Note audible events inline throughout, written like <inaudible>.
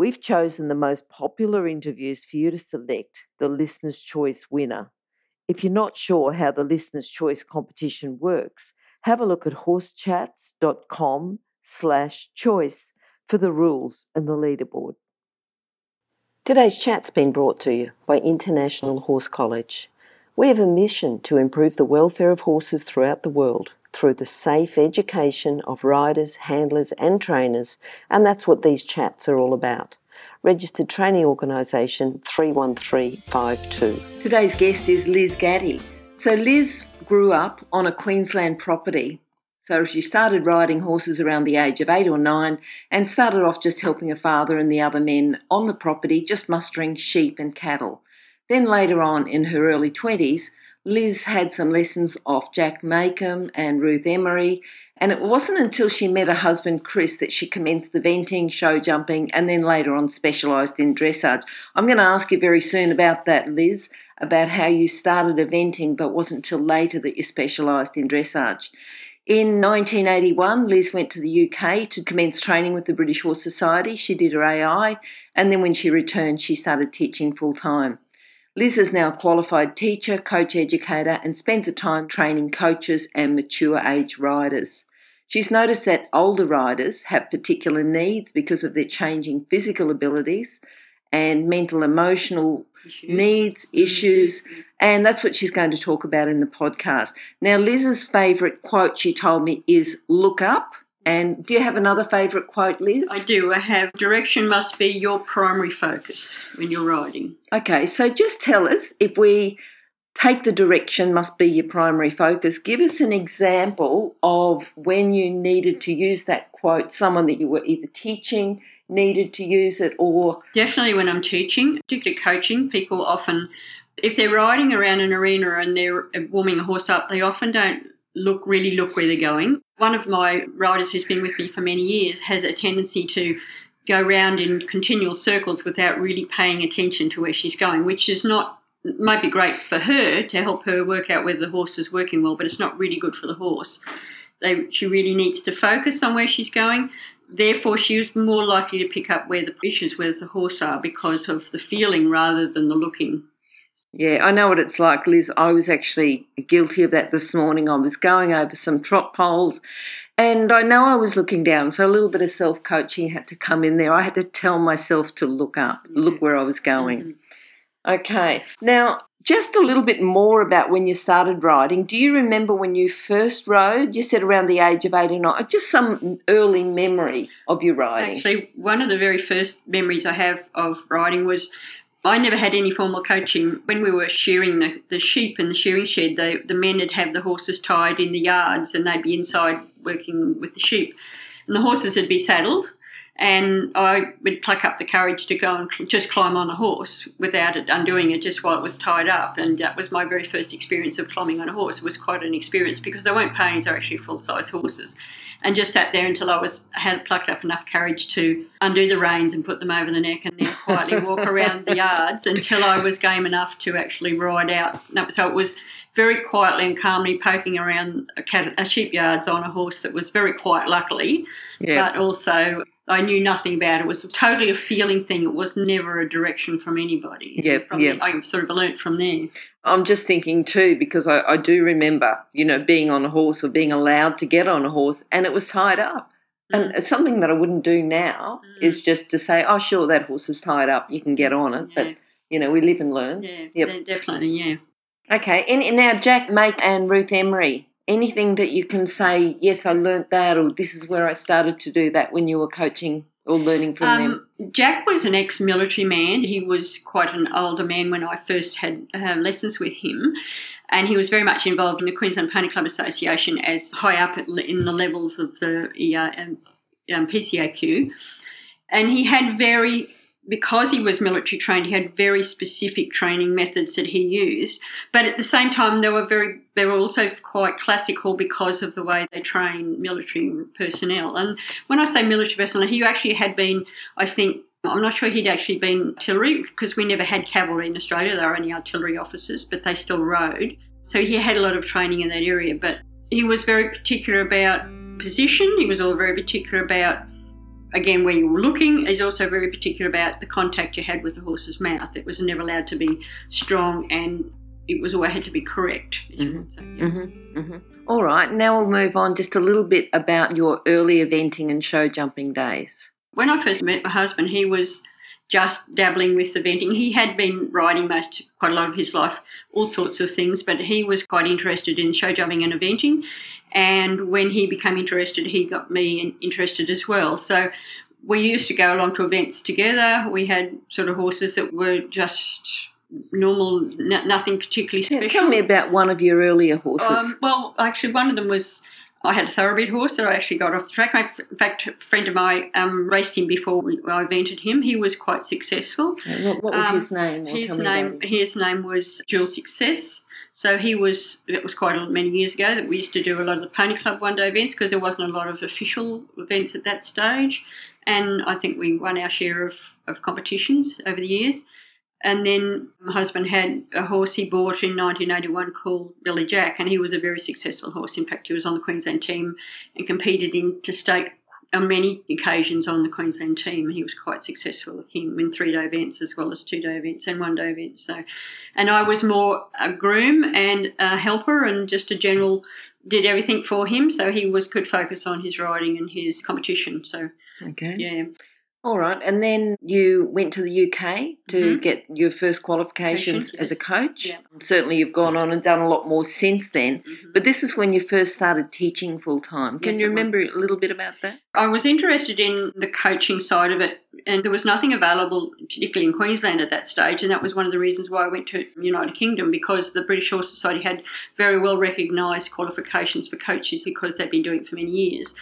We've chosen the most popular interviews for you to select the Listener's Choice winner. If you're not sure how the Listener's Choice competition works, have a look at horsechats.com slash choice for the rules and the leaderboard. Today's chat's been brought to you by International Horse College. We have a mission to improve the welfare of horses throughout the world through the safe education of riders, handlers, and trainers, and that's what these chats are all about. Registered Training Organisation 31352. Today's guest is Liz Gatti. So, Liz grew up on a Queensland property. So, she started riding horses around the age of eight or nine and started off just helping her father and the other men on the property, just mustering sheep and cattle. Then, later on in her early 20s, Liz had some lessons off Jack Makem and Ruth Emery, and it wasn't until she met her husband Chris that she commenced eventing, show jumping, and then later on specialised in dressage. I'm going to ask you very soon about that, Liz, about how you started eventing, but wasn't until later that you specialised in dressage. In 1981, Liz went to the UK to commence training with the British Horse Society. She did her AI, and then when she returned, she started teaching full time. Liz is now a qualified teacher, coach educator, and spends her time training coaches and mature age riders. She's noticed that older riders have particular needs because of their changing physical abilities and mental emotional issues. needs, issues, and that's what she's going to talk about in the podcast. Now, Liz's favourite quote she told me is look up. And do you have another favourite quote, Liz? I do. I have direction must be your primary focus when you're riding. Okay, so just tell us if we take the direction must be your primary focus. Give us an example of when you needed to use that quote, someone that you were either teaching needed to use it or. Definitely when I'm teaching, particularly coaching, people often, if they're riding around an arena and they're warming a horse up, they often don't look really look where they're going. One of my riders who's been with me for many years has a tendency to go round in continual circles without really paying attention to where she's going, which is not might be great for her to help her work out whether the horse is working well, but it's not really good for the horse. They, she really needs to focus on where she's going. Therefore, she is more likely to pick up where the issues with the horse are because of the feeling rather than the looking. Yeah, I know what it's like, Liz. I was actually guilty of that this morning. I was going over some trot poles and I know I was looking down, so a little bit of self coaching had to come in there. I had to tell myself to look up, look where I was going. Mm-hmm. Okay, now just a little bit more about when you started riding. Do you remember when you first rode? You said around the age of eight or nine. Just some early memory of your riding. Actually, one of the very first memories I have of riding was I never had any formal coaching. When we were shearing the, the sheep in the shearing shed, the men would have the horses tied in the yards and they'd be inside working with the sheep. And the horses would be saddled and I would pluck up the courage to go and just climb on a horse without it undoing it just while it was tied up. And that was my very first experience of climbing on a horse. It was quite an experience because they weren't ponies; they're actually full size horses. And just sat there until I was had plucked up enough courage to undo the reins and put them over the neck, and then quietly walk <laughs> around the yards until I was game enough to actually ride out. So it was very quietly and calmly poking around a, cat, a sheep yards on a horse that was very quiet, luckily, yeah. but also I knew nothing about it. It was totally a feeling thing. It was never a direction from anybody. Yeah, yeah. I sort of learnt from there. I'm just thinking too because I, I, do remember, you know, being on a horse or being allowed to get on a horse, and it was tied up. Mm. And something that I wouldn't do now mm. is just to say, "Oh, sure, that horse is tied up. You can get on it." Yeah. But you know, we live and learn. Yeah, yep. definitely. Yeah. Okay, and, and now Jack Make and Ruth Emery anything that you can say, yes, I learnt that, or this is where I started to do that when you were coaching or learning from um, them? Jack was an ex military man. He was quite an older man when I first had uh, lessons with him. And he was very much involved in the Queensland Pony Club Association as high up in the levels of the uh, um, um, PCAQ. And he had very because he was military trained, he had very specific training methods that he used. But at the same time, they were very they were also quite classical because of the way they train military personnel. And when I say military personnel, he actually had been, I think, I'm not sure he'd actually been artillery because we never had cavalry in Australia. They were only artillery officers, but they still rode. So he had a lot of training in that area. But he was very particular about position. He was all very particular about again, where you were looking, is also very particular about the contact you had with the horse's mouth. It was never allowed to be strong and it was always had to be correct. Mm-hmm. Mm-hmm. Mm-hmm. All right, now we'll move on just a little bit about your early eventing and show jumping days. When I first met my husband, he was just dabbling with eventing. He had been riding most, quite a lot of his life, all sorts of things, but he was quite interested in show jumping and eventing. And when he became interested, he got me interested as well. So we used to go along to events together. We had sort of horses that were just normal, nothing particularly special. Yeah, tell me about one of your earlier horses. Um, well, actually, one of them was I had a thoroughbred horse that I actually got off the track. My, in fact, a friend of mine um, raced him before we, I invented him. He was quite successful. What, what was um, his name? his name, his name was Jewel Success. So he was. It was quite a, many years ago that we used to do a lot of the Pony Club one day events because there wasn't a lot of official events at that stage, and I think we won our share of, of competitions over the years. And then my husband had a horse he bought in 1981 called Billy Jack, and he was a very successful horse. In fact, he was on the Queensland team and competed interstate on many occasions on the Queensland team. He was quite successful with him in three day events as well as two day events and one day events. So, and I was more a groom and a helper and just a general did everything for him. So he was could focus on his riding and his competition. So, okay, yeah. All right. And then you went to the UK to mm-hmm. get your first qualifications yes. as a coach. Yeah. Certainly, you've gone on and done a lot more since then. Mm-hmm. But this is when you first started teaching full time. Can yes, you remember a little bit about that? I was interested in the coaching side of it, and there was nothing available, particularly in Queensland at that stage. And that was one of the reasons why I went to United Kingdom because the British Horse Society had very well recognised qualifications for coaches because they'd been doing it for many years.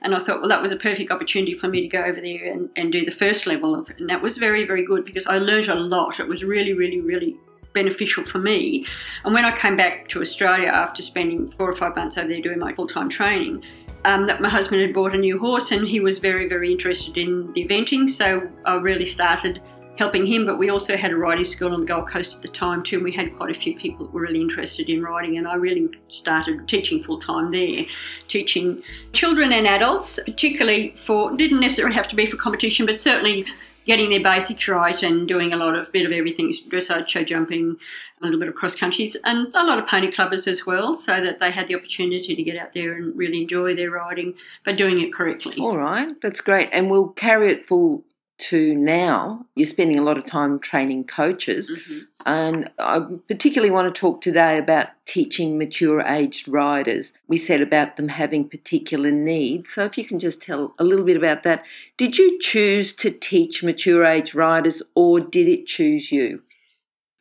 And I thought, well, that was a perfect opportunity for me to go over there and, and do the first level of it. And that was very, very good because I learned a lot. It was really, really, really beneficial for me. And when I came back to Australia after spending four or five months over there doing my full time training, um, that my husband had bought a new horse and he was very, very interested in the eventing. So I really started helping him, but we also had a riding school on the Gold Coast at the time too, and we had quite a few people that were really interested in riding, and I really started teaching full time there, teaching children and adults, particularly for didn't necessarily have to be for competition, but certainly getting their basics right and doing a lot of bit of everything dressage, show jumping, a little bit of cross countries, and a lot of pony clubbers as well, so that they had the opportunity to get out there and really enjoy their riding, but doing it correctly. All right, that's great, and we'll carry it full to now, you're spending a lot of time training coaches. Mm-hmm. And I particularly want to talk today about teaching mature aged riders. We said about them having particular needs. So, if you can just tell a little bit about that. Did you choose to teach mature aged riders or did it choose you?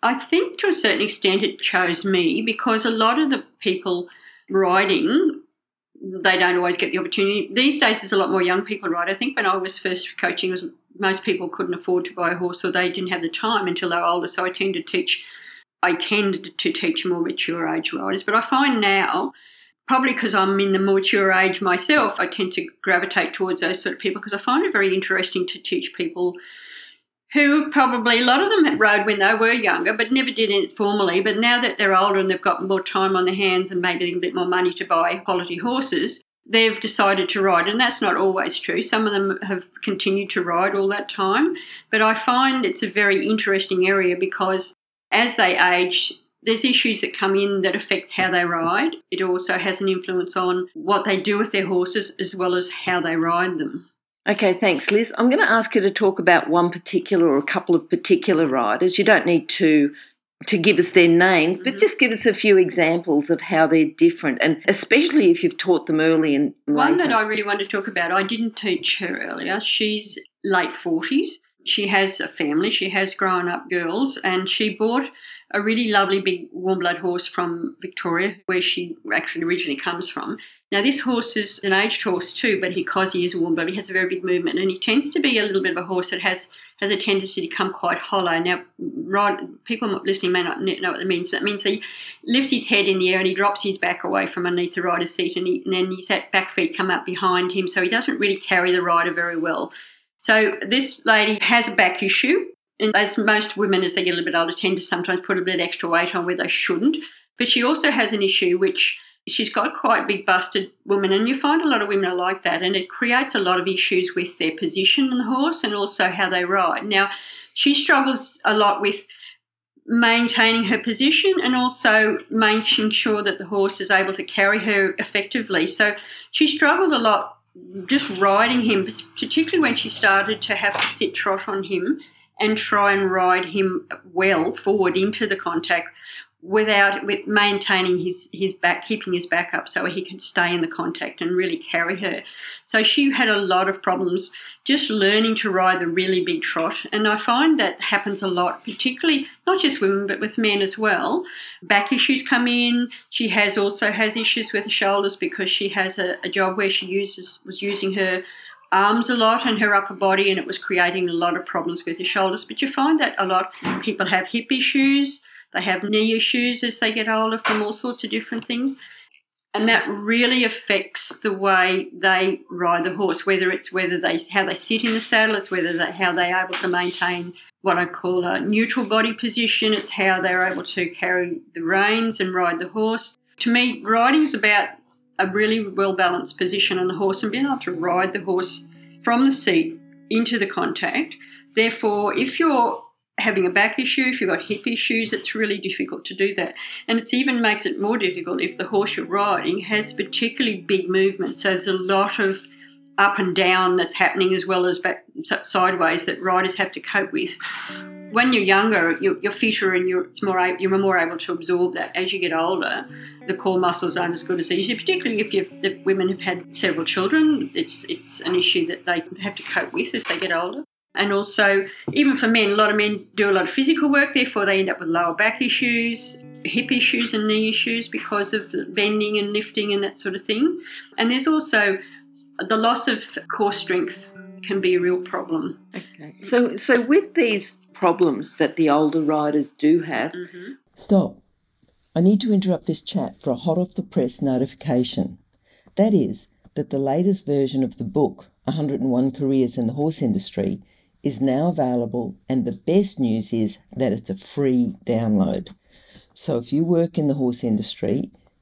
I think to a certain extent it chose me because a lot of the people riding they don't always get the opportunity. These days, there's a lot more young people ride. I think when I was first coaching, was most people couldn't afford to buy a horse or they didn't have the time until they were older. So I tend to teach. I tend to teach more mature age riders, but I find now, probably because I'm in the mature age myself, I tend to gravitate towards those sort of people because I find it very interesting to teach people who probably a lot of them rode when they were younger, but never did it formally. But now that they're older and they've got more time on their hands and maybe a bit more money to buy quality horses, they've decided to ride. And that's not always true. Some of them have continued to ride all that time. But I find it's a very interesting area because as they age, there's issues that come in that affect how they ride. It also has an influence on what they do with their horses as well as how they ride them. Okay, thanks, Liz. I'm going to ask you to talk about one particular or a couple of particular riders. You don't need to to give us their names, but mm-hmm. just give us a few examples of how they're different, and especially if you've taught them early and one that I really want to talk about. I didn't teach her earlier. She's late forties. She has a family. She has grown up girls, and she bought a really lovely big warm blood horse from Victoria, where she actually originally comes from. Now, this horse is an aged horse too, but because he is warm blood, he has a very big movement, and he tends to be a little bit of a horse that has has a tendency to come quite hollow. Now, right, people listening may not know what that means, but it means he lifts his head in the air and he drops his back away from underneath the rider's seat, and, he, and then his back feet come up behind him, so he doesn't really carry the rider very well. So this lady has a back issue, and as most women, as they get a little bit older, tend to sometimes put a bit extra weight on where they shouldn't. But she also has an issue which she's got quite big busted woman and you find a lot of women are like that and it creates a lot of issues with their position on the horse and also how they ride. Now she struggles a lot with maintaining her position and also making sure that the horse is able to carry her effectively. So she struggled a lot just riding him particularly when she started to have to sit trot on him and try and ride him well forward into the contact without with maintaining his his back keeping his back up so he could stay in the contact and really carry her. So she had a lot of problems just learning to ride the really big trot. And i find that happens a lot particularly not just women but with men as well. Back issues come in. She has also has issues with the shoulders because she has a, a job where she uses was using her arms a lot and her upper body and it was creating a lot of problems with her shoulders but you find that a lot people have hip issues they have knee issues as they get older from all sorts of different things. And that really affects the way they ride the horse, whether it's whether they how they sit in the saddle, it's whether they, how they're able to maintain what I call a neutral body position, it's how they're able to carry the reins and ride the horse. To me, riding is about a really well balanced position on the horse and being able to ride the horse from the seat into the contact. Therefore, if you're having a back issue, if you've got hip issues, it's really difficult to do that. And it even makes it more difficult if the horse you're riding has particularly big movement. So there's a lot of up and down that's happening as well as back sideways that riders have to cope with. When you're younger, you're, you're fitter and you're more you're more able to absorb that. As you get older, the core muscles aren't as good as these. Particularly if, if women have had several children, it's it's an issue that they have to cope with as they get older. And also, even for men, a lot of men do a lot of physical work, therefore, they end up with lower back issues, hip issues, and knee issues because of bending and lifting and that sort of thing. And there's also the loss of core strength can be a real problem. Okay. So, so with these problems that the older riders do have, mm-hmm. stop. I need to interrupt this chat for a hot off the press notification. That is, that the latest version of the book, 101 Careers in the Horse Industry, is now available, and the best news is that it's a free download. So if you work in the horse industry,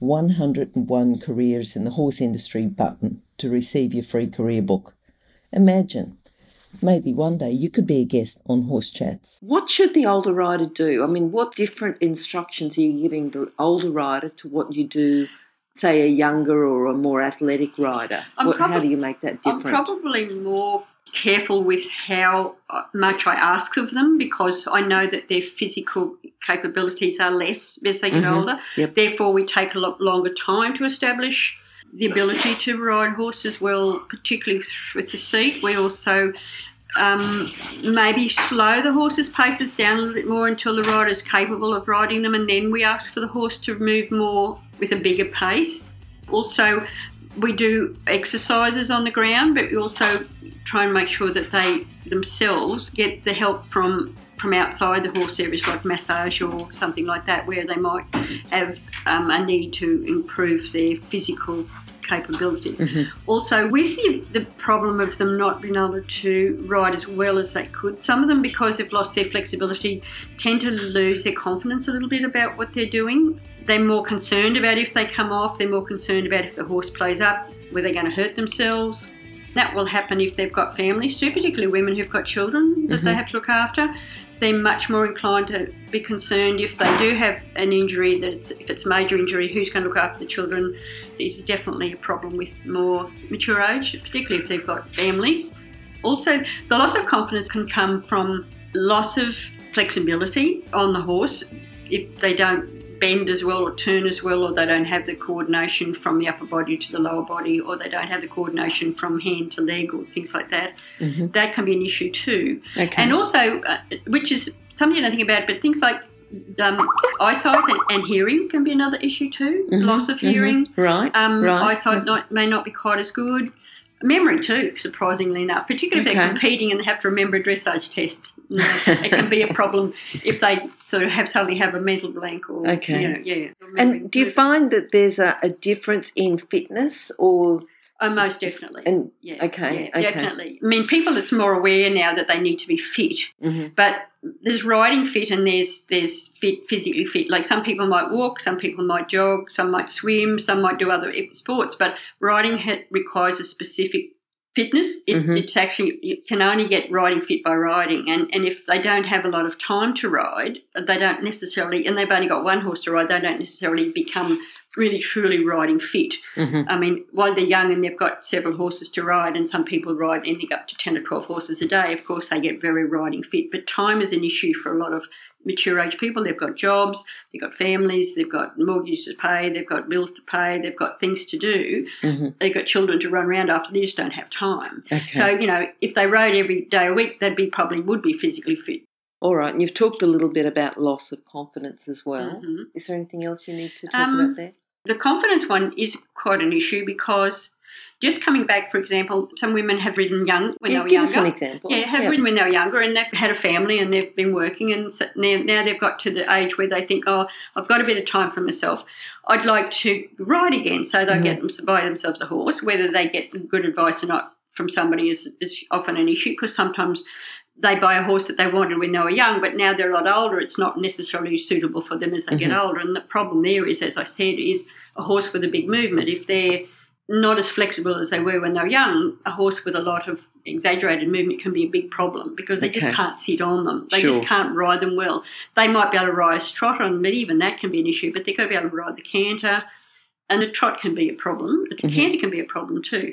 101 Careers in the Horse Industry button to receive your free career book. Imagine, maybe one day you could be a guest on Horse Chats. What should the older rider do? I mean, what different instructions are you giving the older rider to what you do say a younger or a more athletic rider? What, prob- how do you make that different? I'm probably more careful with how much I ask of them because I know that their physical capabilities are less as they get mm-hmm. older. Yep. Therefore, we take a lot longer time to establish the ability to ride horses well, particularly with the seat. We also um, maybe slow the horse's paces down a little bit more until the rider is capable of riding them, and then we ask for the horse to move more with a bigger pace. Also, we do exercises on the ground, but we also try and make sure that they themselves get the help from from outside the horse areas, like massage or something like that, where they might have um, a need to improve their physical capabilities. Mm-hmm. Also, with the, the problem of them not being able to ride as well as they could, some of them, because they've lost their flexibility, tend to lose their confidence a little bit about what they're doing. They're more concerned about if they come off, they're more concerned about if the horse plays up, where they're going to hurt themselves. That will happen if they've got families too, particularly women who've got children that mm-hmm. they have to look after. They're much more inclined to be concerned if they do have an injury, that if it's a major injury, who's going to look after the children is definitely a problem with more mature age, particularly if they've got families. Also, the loss of confidence can come from loss of flexibility on the horse if they don't bend as well or turn as well, or they don't have the coordination from the upper body to the lower body, or they don't have the coordination from hand to leg, or things like that. Mm-hmm. That can be an issue too. Okay. And also, uh, which is something I don't think about, but things like um, eyesight and, and hearing can be another issue too. Mhm, Loss of mhm. hearing. Right. Um, Right. Eyesight not, may not be quite as good. Memory too, surprisingly enough, particularly if they're competing and they have to remember a dressage test. You know, it can be a problem <laughs> if they sort of have suddenly have a mental blank or Okay. you know, yeah. And do you find that there's a, a difference in fitness or Oh, most definitely. and yeah, okay, yeah, okay. definitely. I mean, people are more aware now that they need to be fit. Mhm. But there's riding fit and there's there's fit physically fit. Like some people might walk, some people might jog, some might swim, some might do other sports. But riding requires a specific fitness. It, Mhm. It's actually you can only get riding fit by riding, and and if they don't have a lot of time to ride, they don't necessarily, and they've only got one horse to ride, they don't necessarily become really truly riding fit. Mhm. I mean, while they're young and they've got several horses to ride, and some people ride anything up to 10 or 12 horses a day, of course, they get very riding fit. But time is an issue for a lot of mature age people. They've got jobs, they've got families, they've got mortgages to pay, they've got bills to pay, they've got things to do, Mhm. they've got children to run around after, they just don't have time. Okay. So, you know, if they rode every day a week, they'd be probably would be physically fit. All right. And you've talked a little bit about loss of confidence as well. Mhm. Is there anything else you need to talk Um, about there? The confidence one is quite an issue because just coming back, for example, some women have ridden young when Yeah, they were give younger. us an example. Yeah, have ridden when they were younger and they've had a family and they've been working and so now, they've got to the age where they think, oh, I've got a bit of time for myself. I'd like to ride again. So they Mhm. get them buy themselves a horse. Whether they get good advice or not from somebody is, is often an issue because sometimes they buy a horse that they wanted when they were young, but now they're a lot older. It's not necessarily suitable for them as they get Mhm. older. And the problem there is, as I said, is a horse with a big movement. If they're not as flexible as they were when they were young, a horse with a lot of exaggerated movement can be a big problem because they Okay. just can't sit on them. They Sure. just can't ride them well. They might be able to ride a trot on them, but even that can be an issue. But they've got to be able to ride the canter, and the trot can be a problem. The Mhm. canter can be a problem too.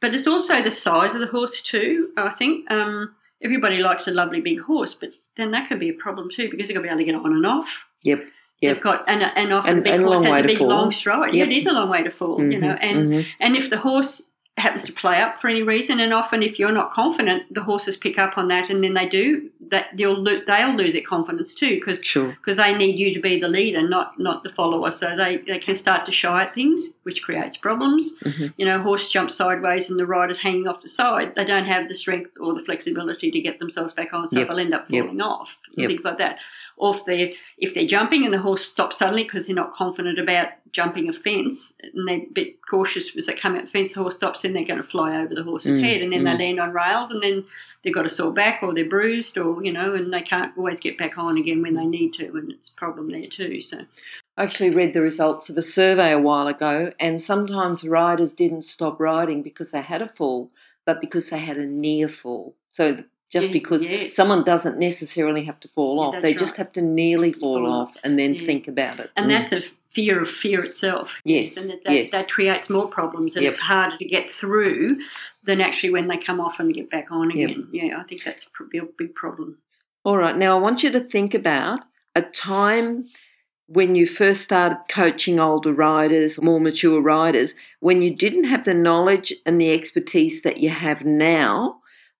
But it's also the size of the horse too. I think um, everybody likes a lovely big horse, but then that could be a problem too because they've got to be able to get on and off. Yep. Yep. They've got and, and often And- a big and horse has a big fall. long stride. Yep. It is a long way to fall, you know. Mhm, And mhm. and if the horse happens to play up for any reason, and often if you're not confident, the horses pick up on that, and then they do that. They'll lo- they'll lose their confidence too because Sure. because they need you to be the leader, not not the follower. So they, they can start to shy at things, which creates problems. Mhm. You know, horse jumps sideways and the rider's hanging off the side. They don't have the strength or the flexibility to get themselves back on, so Yep. they'll end up Yep. falling off and Yep. things like that. Or if they're if they're jumping and the horse stops suddenly because they're not confident about jumping a fence and they're a bit cautious as they come out the fence, the horse stops and they're going to fly over the horse's Mm, head and then mm. they land on rails and then they've got a sore back or they're bruised or you know and they can't always get back on again when they need to and it's a problem there too so I actually read the results of a survey a while ago, and sometimes riders didn't stop riding because they had a fall, but because they had a near fall. So just Yeah, because yes. someone doesn't necessarily have to fall Yeah, off, they just have to nearly fall Fall off off. and then Yeah. think about it. and Mm. that's a fear of fear itself Yes, and that, that, yes. that creates more problems and Yep. it's harder to get through than actually when they come off and get back on Yep. again yeah i think that's a big, big problem All right, now I want you to think about a time when you first started coaching older riders, more mature riders, when you didn't have the knowledge and the expertise that you have now,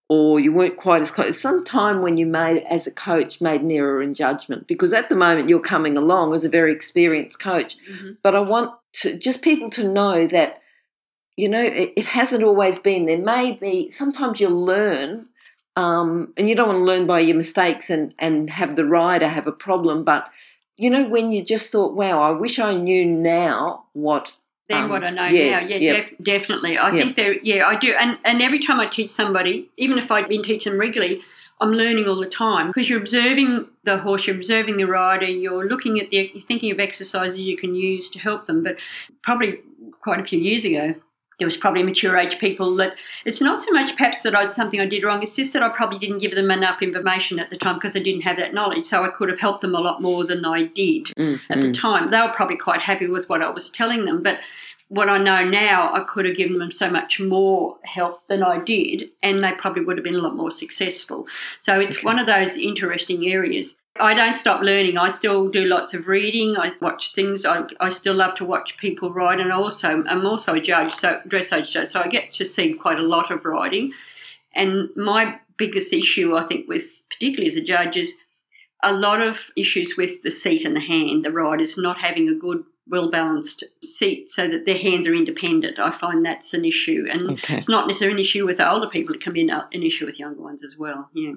or you weren't quite as close. Some time when you made, as a coach, made an error in judgment, because at the moment you're coming along as a very experienced coach. But I want to just people to know that, you know, it, it hasn't always been. There may be sometimes you learn um, and you don't want to learn by your mistakes and, and have the rider have a problem. But you know, when you just thought, "Wow, I wish I knew now what." Then um, what I know yeah, now, yeah, def- definitely. I Yep. think there, yeah, I do. And and every time I teach somebody, even if I've been teaching them regularly, I'm learning all the time because you're observing the horse, you're observing the rider, you're looking at the, you're thinking of exercises you can use to help them. But probably quite a few years ago, there was probably mature age people that it's not so much perhaps that I'd something I did wrong. It's just that I probably didn't give them enough information at the time because I didn't have that knowledge. So I could have helped them a lot more than I did Mm, at the mm. time. They were probably quite happy with what I was telling them, but what I know now, I could have given them so much more help than I did, and they probably would have been a lot more successful. So it's okay. one of those interesting areas. I don't stop learning. I still do lots of reading. I watch things. I, I still love to watch people ride, and also I'm also a judge, so dressage judge. So I get to see quite a lot of riding. And my biggest issue, I think, with particularly as a judge, is a lot of issues with the seat and the hand. The riders not having a good well balanced seat so that their hands are independent. I find that's an issue. And okay. it's not necessarily an issue with older people, it can be an, issue with younger ones as well. Yeah.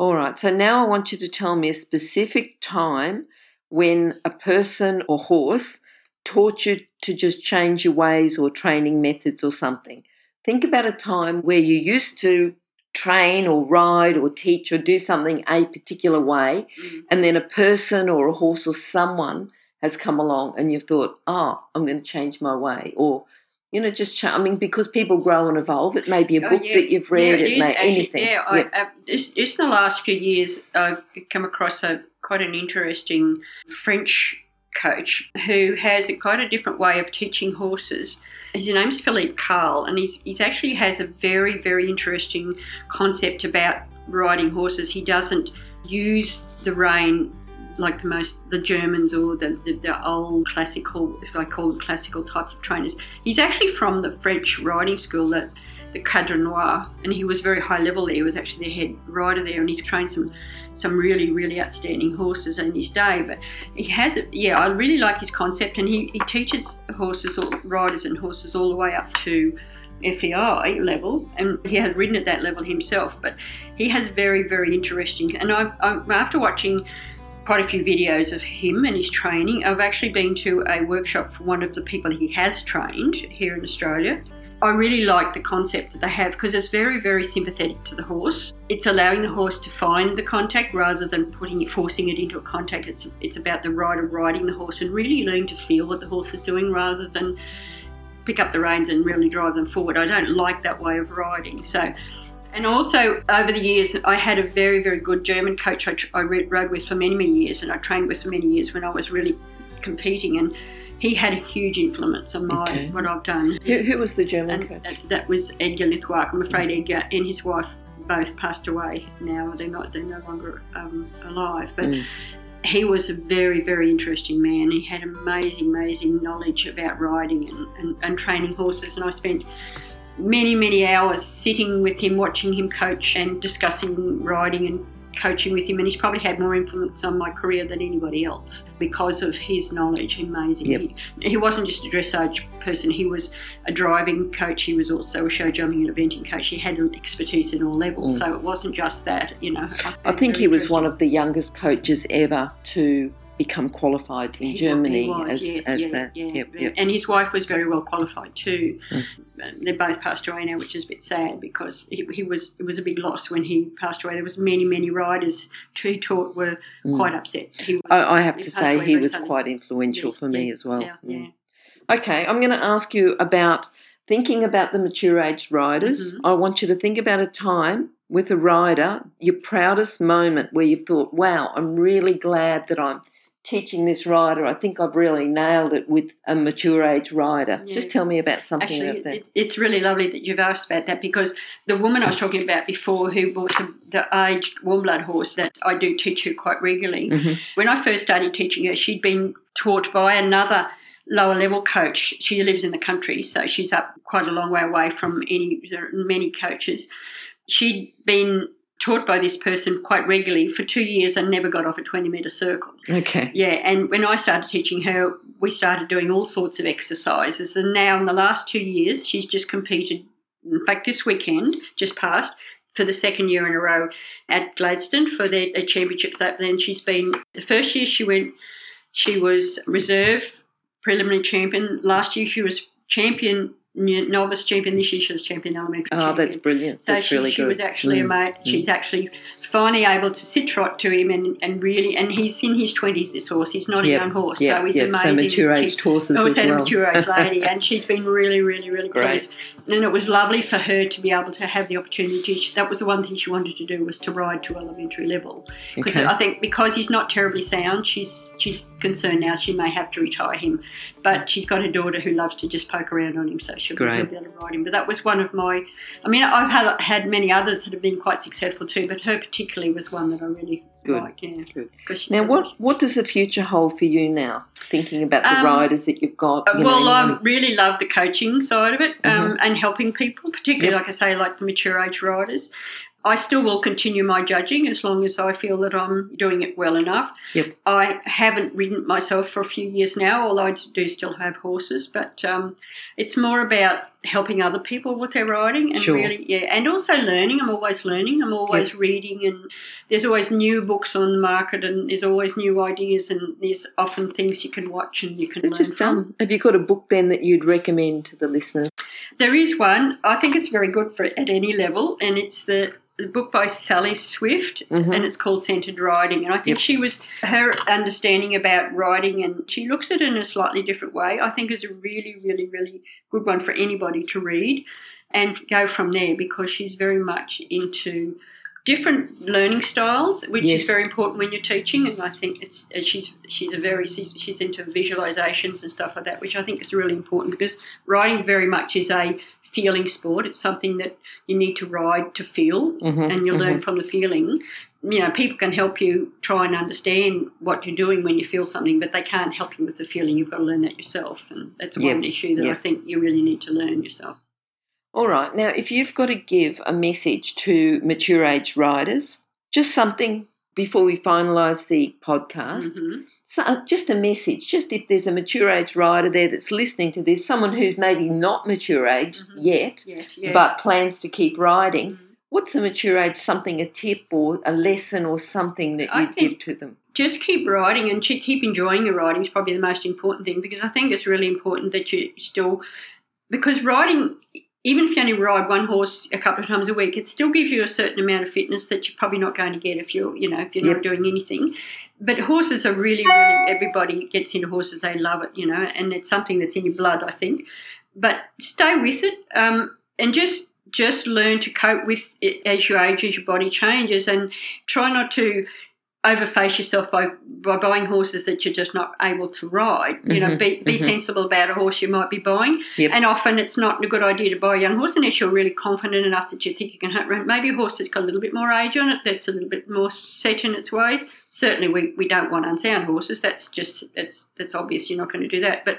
All right. So now I want you to tell me a specific time when a person or horse taught you to just change your ways or training methods or something. Think about a time where you used to train or ride or teach or do something a particular way, mm. and then a person or a horse or someone has come along and you've thought, oh, I'm going to change my way, or you know, just ch- I mean, because people grow and evolve. It may be a oh, book oh, yeah. that you've read. Yeah, it, it may actually, anything. Yeah, I, I, just, just in the last few years, I've come across a quite an interesting French coach who has a, quite a different way of teaching horses. His name's Philippe Karl, and he's he's actually has a very very interesting concept about riding horses. He doesn't use the rein like the most the Germans or the, the, the, old classical, if I call them classical type of trainers. He's actually from the French riding school that the Cadre Noir, and he was very high level there. He was actually the head rider there, and he's trained some some really really outstanding horses in his day. But he has. Yeah, I really like his concept, and he, he teaches horses, or riders, and horses all the way up to. FEI level, and he has ridden at that level himself. But he has very, very interesting. And I, I after watching quite a few videos of him and his training. I've actually been to a workshop for one of the people he has trained here in Australia. I really like the concept that they have because it's very, very sympathetic to the horse. It's allowing the horse to find the contact rather than putting it, forcing it into a contact. It's it's about the rider riding the horse and really learning to feel what the horse is doing rather than pick up the reins and really drive them forward. I don't like that way of riding. So and also, over the years, I had a very, very good German coach I, I rode with for many, many years, and I trained with for many years when I was really competing. And he had a huge influence on my okay. what I've done. Who, who was the German and coach? That, that was Edgar Lithwak. I'm afraid Edgar and his wife both passed away now. They're not. They're no longer um, alive. But mm. he was a very, very interesting man. He had amazing, amazing knowledge about riding and, and, and training horses. And I spent many, many hours sitting with him, watching him coach and discussing riding and coaching with him. And he's probably had more influence on my career than anybody else because of his knowledge. Amazing. Yep. He, he, wasn't just a dressage person, he was a driving coach. He was also a show jumping and eventing coach. He had expertise in all levels. Mm. So it wasn't just that, you know. I, I think he was one of the youngest coaches ever to become qualified in he, Germany was, as, yes, as yeah, that. Yeah. Yep, yep. And his wife was very well qualified too. Mm. They both passed away now, which is a bit sad because he, he, was it was a big loss when he passed away. There was many many riders he taught were mm. quite upset. He was, I, I have to say he was suddenly. quite influential yeah, for me as well. Mm. Okay, I'm going to ask you about thinking about the mature age riders. Mm-hmm. I want you to think about a time with a rider, your proudest moment where you've thought, wow, I'm really glad that I'm teaching this rider, I think I've really nailed it with a mature age rider. Yeah. Just tell me about something Actually, like. It's really lovely that you've asked about that because the woman I was talking about before who bought the, the aged warm blood horse that I do teach her quite regularly, mm-hmm. when I first started teaching her, she'd been taught by another lower level coach. She lives in the country, so she's up quite a long way away from any many coaches. She'd been taught by this person quite regularly for two years and never got off a 20 metre circle. Okay. Yeah, and when I started teaching her, we started doing all sorts of exercises. And now, in the last two years, she's just competed. In fact, this weekend, just passed, for the second year in a row at Gladstone for their, their championships. Then she's been, the first year she went, she was reserve preliminary champion. Last year, she was champion novice champion. This year she was champion elementary Oh, champion. that's brilliant. So that's she, really she good. was actually Mm. a mate. She's actually finally able to sit trot to him and, and really, and he's in his 20s, this horse. He's not a young horse. Yeah, so he's yeah. amazing. So mature aged horses was as at a well. mature age lady, <laughs> and she's been really, really, really Great. pleased. And it was lovely for her to be able to have the opportunity. She, that was the one thing she wanted to do was to ride to elementary level. Because Okay. I think because he's not terribly sound, she's she's concerned now she may have to retire him. But she's got a daughter who loves to just poke around on him, so be, Great. she'll be able to ride him. But that was one of my. I mean, I've had had many others that have been quite successful too, but her particularly was one that I really Good. liked. Yeah. Good. Now, what what does the future hold for you now? Thinking about the Um, riders that you've got. You well, you I really love the coaching side of it um, Mhm. and helping people, particularly, Yep. like I say, like the mature age riders. I still will continue my judging as long as I feel that I'm doing it well enough. Yep. I haven't ridden myself for a few years now, although I do still have horses, but um, it's more about helping other people with their writing and Sure. really, yeah, and also learning. I'm always learning, I'm always reading, and there's always new books on the market, and there's always new ideas, and there's often things you can watch and you can It's learn just from. um, have you got a book then that you'd recommend to the listeners? There is one. I think it's very good for at any level, and it's the, the book by Sally Swift, Mhm. and it's called Centered Riding. And I think Yep. she was her understanding about writing, and she looks at it in a slightly different way. I think is a really, really, really good one for anybody to read, and go from there because she's very much into different learning styles, which Yes. is very important when you're teaching. And I think it's uh, she's she's a very she's, she's into visualizations and stuff like that, which I think is really important because riding very much is a feeling sport. It's something that you need to ride to feel, Mhm, and you mhm. learn from the feeling. You know, people can help you try and understand what you're doing when you feel something, but they can't help you with the feeling. You've got to learn that yourself, and that's one issue that. I think you really need to learn yourself. All right. Now, if you've got to give a message to mature age riders, just something before we finalise the podcast, Mhm. so, uh, just a message, just if there's a mature age rider there that's listening to this, someone who's maybe not mature age Mhm. yet, yeah. but plans to keep riding, Mhm. what's a mature age something, a tip or a lesson or something that you'd give to them? just keep riding and keep enjoying your riding is probably the most important thing because I think it's really important that you still because riding even if you only ride one horse a couple of times a week, it still gives you a certain amount of fitness that you're probably not going to get if you're, you know, if you're Yep. not doing anything. But horses are really, really everybody gets into horses, they love it, you know, and it's something that's in your blood, I think. But stay with it, um, and just just learn to cope with it as you age, as your body changes, and try not to overface yourself by, by buying horses that you're just not able to ride. You know, Mhm, be, be mhm. sensible about a horse you might be buying. Yep. And often it's not a good idea to buy a young horse unless you're really confident enough that you think you can hunt. Maybe a horse that's got a little bit more age on it, that's a little bit more set in its ways. Certainly, we, we don't want unsound horses. That's just it's that's obvious. You're not going to do that. But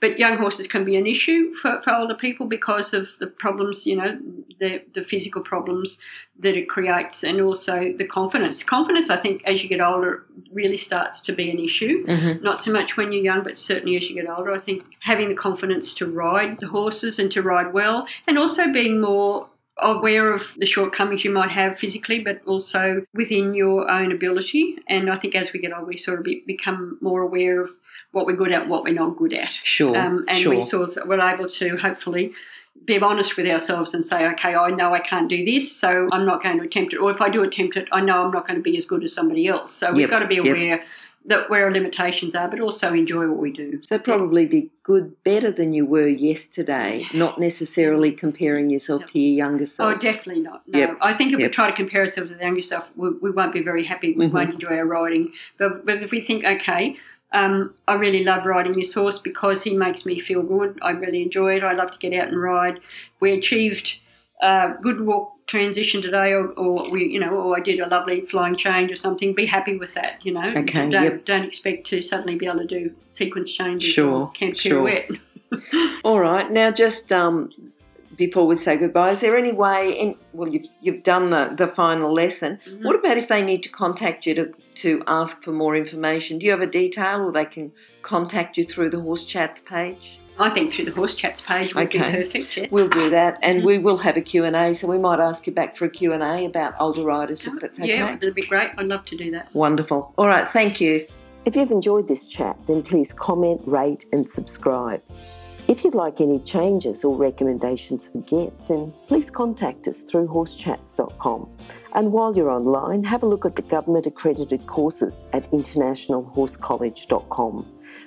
but young horses can be an issue for, for older people because of the problems, you know, the the physical problems that it creates, and also the confidence. Confidence, I think, as you get older, really starts to be an issue Mm-hmm. not so much when you're young, but certainly as you get older. I think having the confidence to ride the horses and to ride well, and also being more aware of the shortcomings you might have physically, but also within your own ability. And I think as we get older, we sort of be, become more aware of what we're good at, what we're not good at. Sure. Um, and sure. we sort of we're able to hopefully be honest with ourselves and say, okay, I know I can't do this, so I'm not going to attempt it. Or if I do attempt it, I know I'm not going to be as good as somebody else. So we've Yep, got to be yep. That where our limitations are, but also enjoy what we do. So probably be good, better than you were yesterday, not necessarily comparing yourself Yep. to your younger self. Oh, definitely not. No, Yep. I think if we try to compare ourselves to our younger self, we, we won't be very happy. We Mhm. won't enjoy our riding. But, but if we think, okay, um, I really love riding this horse because he makes me feel good. I really enjoy it. I love to get out and ride. We achieved good walk transition today, or, or we, you know, or I did a lovely flying change or something. Be happy with that, you know. Okay, Don't yep. don't expect to suddenly be able to do sequence changes. Sure, sure. <laughs> All right. Now, just um, before we say goodbye, is there any way? In, well, you've you've done the, the final lesson. Mhm. What about if they need to contact you to to ask for more information? Do you have a detail, or they can contact you through the Horse Chats page? I think through the horse chats page would Okay. be perfect. Yes. We'll do that, and Mhm. we will have a Q and A. So we might ask you back for a Q and A about older riders, if that's okay. Yeah, that'd be great. I'd love to do that. Wonderful. All right. Thank you. If you've enjoyed this chat, then please comment, rate, and subscribe. If you'd like any changes or recommendations for guests, then please contact us through horsechats.com. And while you're online, have a look at the government accredited courses at internationalhorsecollege.com.